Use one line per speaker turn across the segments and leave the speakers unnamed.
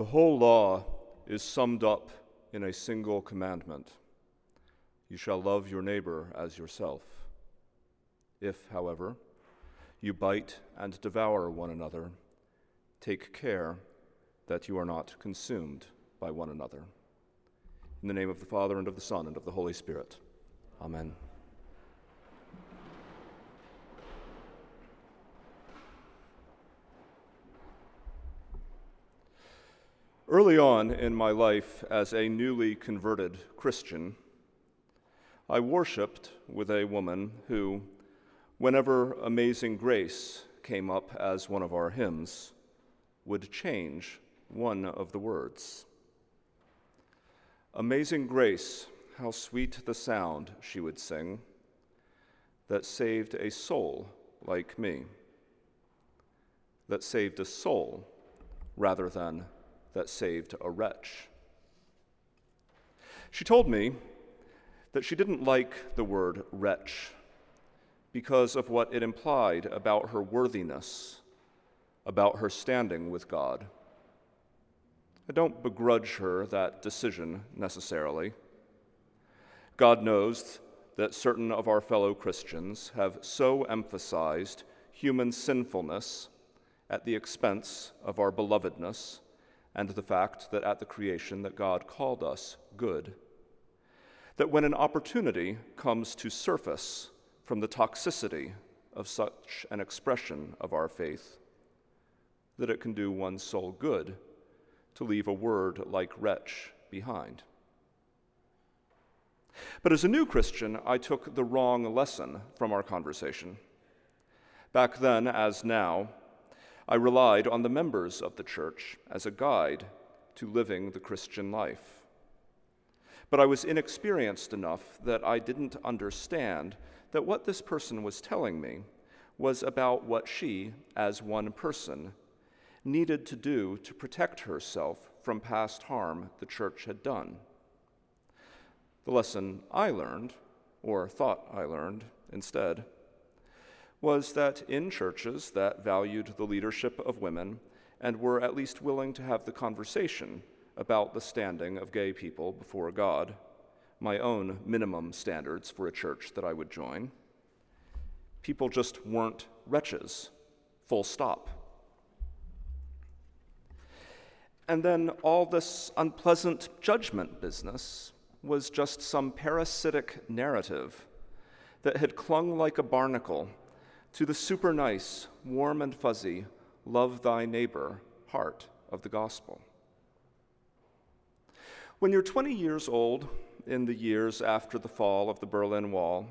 The whole law is summed up in a single commandment You shall love your neighbor as yourself. If, however, you bite and devour one another, take care that you are not consumed by one another. In the name of the Father, and of the Son, and of the Holy Spirit. Amen. Early on in my life as a newly converted Christian, I worshiped with a woman who, whenever Amazing Grace came up as one of our hymns, would change one of the words. Amazing Grace, how sweet the sound, she would sing, that saved a soul like me, that saved a soul rather than that saved a wretch. She told me that she didn't like the word wretch because of what it implied about her worthiness, about her standing with God. I don't begrudge her that decision necessarily. God knows that certain of our fellow Christians have so emphasized human sinfulness at the expense of our belovedness and the fact that at the creation that God called us good. That when an opportunity comes to surface from the toxicity of such an expression of our faith, that it can do one's soul good to leave a word like wretch behind. But as a new Christian, I took the wrong lesson from our conversation. Back then, as now, I relied on the members of the church as a guide to living the Christian life. But I was inexperienced enough that I didn't understand that what this person was telling me was about what she, as one person, needed to do to protect herself from past harm the church had done. The lesson I learned, or thought I learned instead, was that in churches that valued the leadership of women and were at least willing to have the conversation about the standing of gay people before God, my own minimum standards for a church that I would join, people just weren't wretches, full stop. And then all this unpleasant judgment business was just some parasitic narrative that had clung like a barnacle to the super nice, warm and fuzzy, love thy neighbor heart of the gospel. When you're 20 years old, in the years after the fall of the Berlin Wall,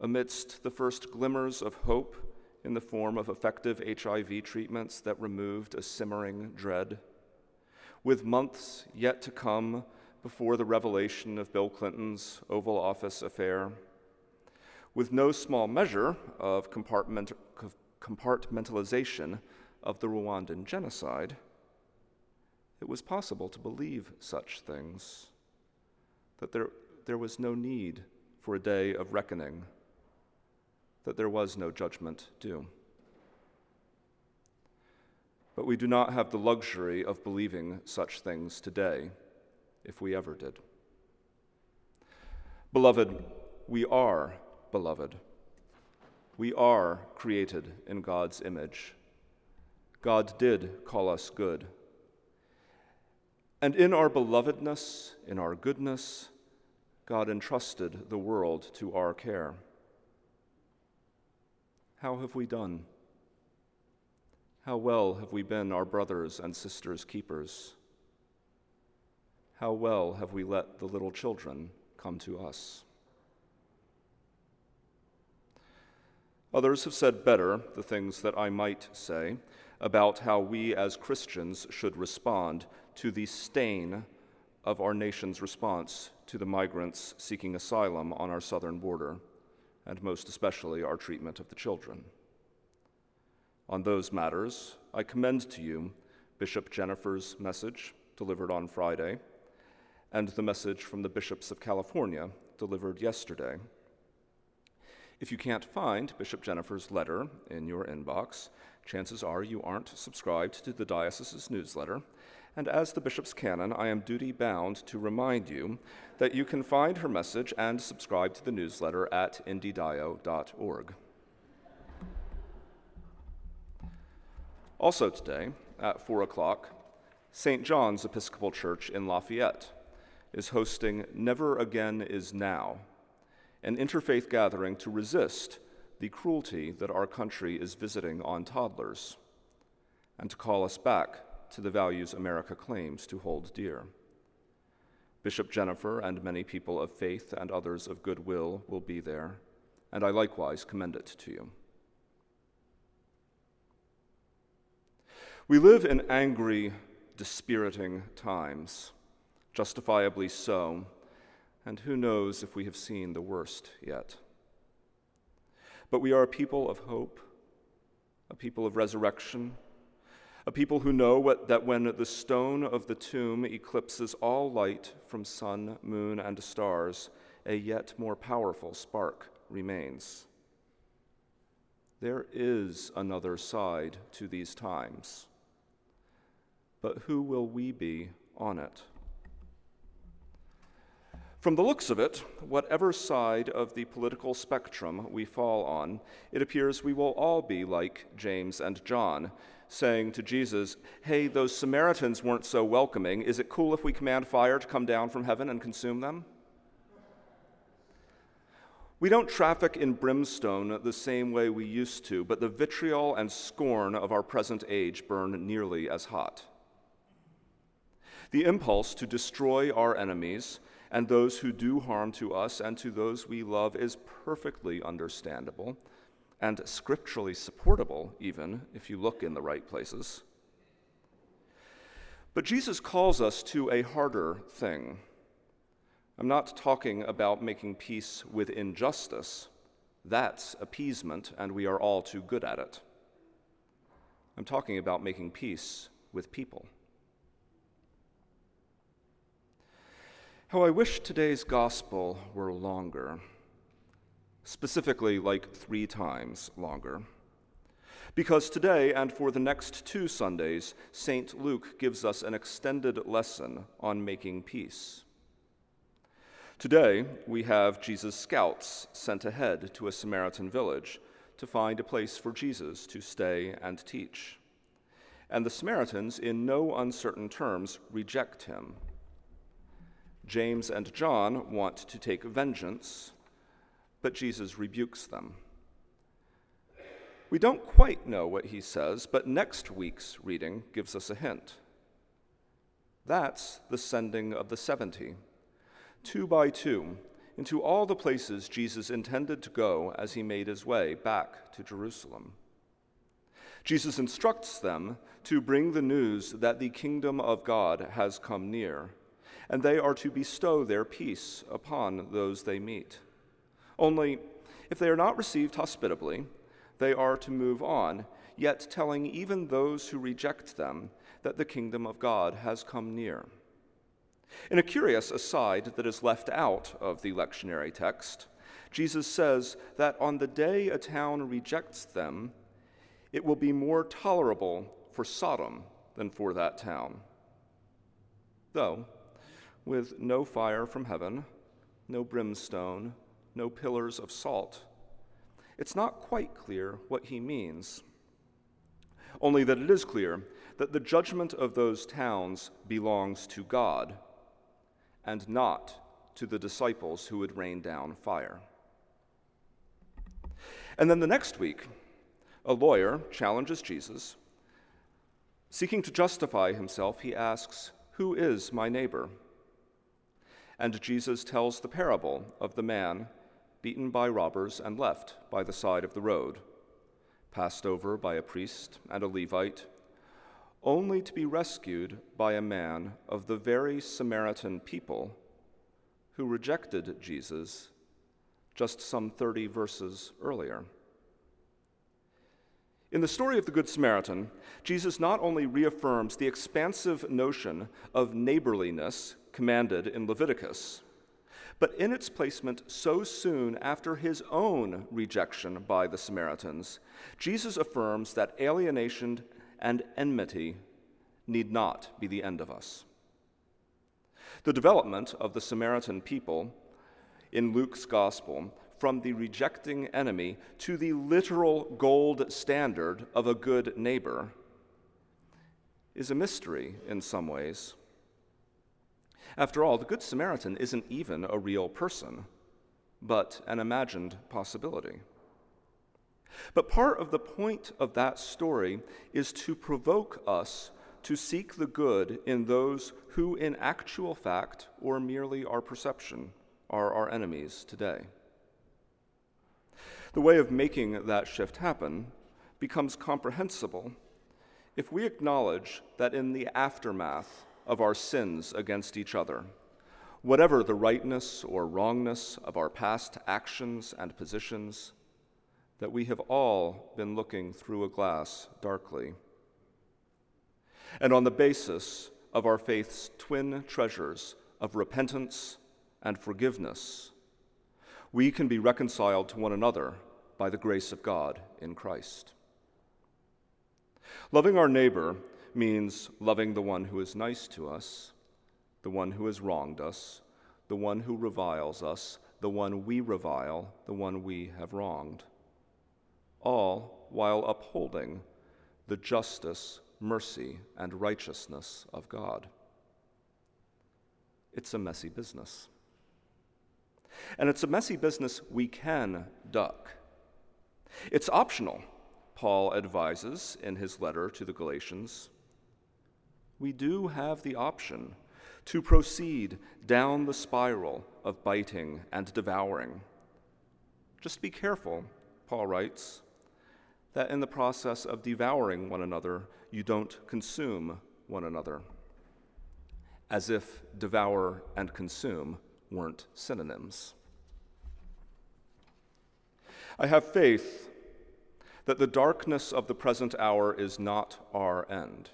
amidst the first glimmers of hope in the form of effective HIV treatments that removed a simmering dread, with months yet to come before the revelation of Bill Clinton's Oval Office affair, with no small measure of compartment, compartmentalization of the Rwandan genocide, it was possible to believe such things, that there, there was no need for a day of reckoning, that there was no judgment due. But we do not have the luxury of believing such things today, if we ever did. Beloved, we are beloved. We are created in God's image. God did call us good. And in our belovedness, in our goodness, God entrusted the world to our care. How have we done? How well have we been our brothers and sisters' keepers? How well have we let the little children come to us? Others have said better the things that I might say about how we as Christians should respond to the stain of our nation's response to the migrants seeking asylum on our southern border, and most especially our treatment of the children. On those matters, I commend to you Bishop Jennifer's message delivered on Friday and the message from the bishops of California delivered yesterday if you can't find Bishop Jennifer's letter in your inbox, Chances are you aren't subscribed to the diocese's newsletter, and as the bishop's canon, I am duty bound to remind you that you can find her message and subscribe to the newsletter at indydio.org. Also, today at 4 o'clock, St. John's Episcopal Church in Lafayette is hosting Never Again Is Now, an interfaith gathering to resist the cruelty that our country is visiting on toddlers and to call us back to the values America claims to hold dear. Bishop Jennifer and many people of faith and others of goodwill will be there, and I likewise commend it to you. We live in angry, dispiriting times, justifiably so, and who knows if we have seen the worst yet. But we are a people of hope, a people of resurrection, a people who know what, that when the stone of the tomb eclipses all light from sun, moon, and stars, a yet more powerful spark remains. There is another side to these times but who will we be on it? From the looks of it, whatever side of the political spectrum we fall on, it appears we will all be like James and John, saying to Jesus, Hey, those Samaritans weren't so welcoming. Is it cool if we command fire to come down from heaven and consume them? We don't traffic in brimstone the same way we used to, but the vitriol and scorn of our present age burn nearly as hot. The impulse to destroy our enemies and those who do harm to us and to those we love is perfectly understandable and scripturally supportable, even if you look in the right places. But Jesus calls us to a harder thing. I'm not talking about making peace with injustice. That's appeasement, and we are all too good at it. I'm talking about making peace with people. How I wish today's gospel were longer, specifically like three times longer. Because today and for the next two Sundays, St. Luke gives us an extended lesson on making peace. Today, we have Jesus' scouts sent ahead to a Samaritan village to find a place for Jesus to stay and teach. And the Samaritans, in no uncertain terms, reject him James and John want to take vengeance, but Jesus rebukes them. We don't quite know what he says, but next week's reading gives us a hint. That's the sending of the 70, two by two, into all the places Jesus intended to go as he made his way back to Jerusalem. Jesus instructs them to bring the news that the kingdom of God has come near and they are to bestow their peace upon those they meet. Only, if they are not received hospitably, they are to move on, yet telling even those who reject them that the kingdom of God has come near. In a curious aside that is left out of the lectionary text, Jesus says that on the day a town rejects them, it will be more tolerable for Sodom than for that town. Though, with no fire from heaven, no brimstone, no pillars of salt. It's not quite clear what he means, only that it is clear that the judgment of those towns belongs to God and not to the disciples who would rain down fire. And then the next week, a lawyer challenges Jesus. Seeking to justify himself, he asks, Who is my neighbor? And Jesus tells the parable of the man beaten by robbers and left by the side of the road, passed over by a priest and a Levite, only to be rescued by a man of the very Samaritan people who rejected Jesus just some 30 verses earlier. In the story of the Good Samaritan, Jesus not only reaffirms the expansive notion of neighborliness commanded in Leviticus, But in its placement so soon after his own rejection by the Samaritans, Jesus affirms that alienation and enmity need not be the end of us. The development of the Samaritan people in Luke's gospel from the rejecting enemy to the literal gold standard of a good neighbor is a mystery in some ways. After all, the Good Samaritan isn't even a real person, but an imagined possibility. But part of the point of that story is to provoke us to seek the good in those who, in actual fact, or merely our perception, are our enemies today. The way of making that shift happen becomes comprehensible if we acknowledge that in the aftermath of our sins against each other, whatever the rightness or wrongness of our past actions and positions, that we have all been looking through a glass darkly. And on the basis of our faith's twin treasures of repentance and forgiveness, we can be reconciled to one another by the grace of God in Christ. Loving our neighbor means loving the one who is nice to us, the one who has wronged us, the one who reviles us, the one we revile, the one we have wronged, all while upholding the justice, mercy, and righteousness of God. It's a messy business. And it's a messy business we can duck. It's optional, Paul advises in his letter to the Galatians we do have the option to proceed down the spiral of biting and devouring. Just be careful, Paul writes, that in the process of devouring one another, you don't consume one another, as if devour and consume weren't synonyms. I have faith that the darkness of the present hour is not our end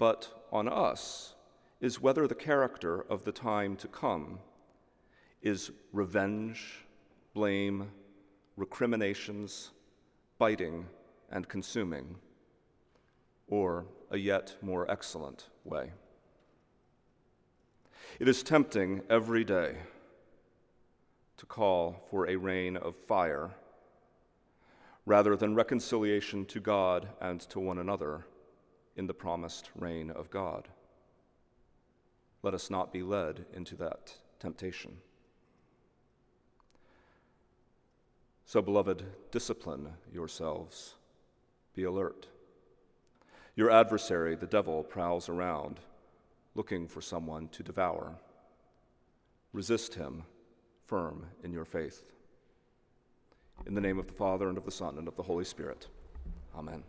but on us is whether the character of the time to come is revenge, blame, recriminations, biting, and consuming, or a yet more excellent way. It is tempting every day to call for a rain of fire rather than reconciliation to God and to one another in the promised reign of God. Let us not be led into that temptation. So, beloved, discipline yourselves. Be alert. Your adversary, the devil, prowls around looking for someone to devour. Resist him, firm in your faith. In the name of the Father, and of the Son, and of the Holy Spirit. Amen.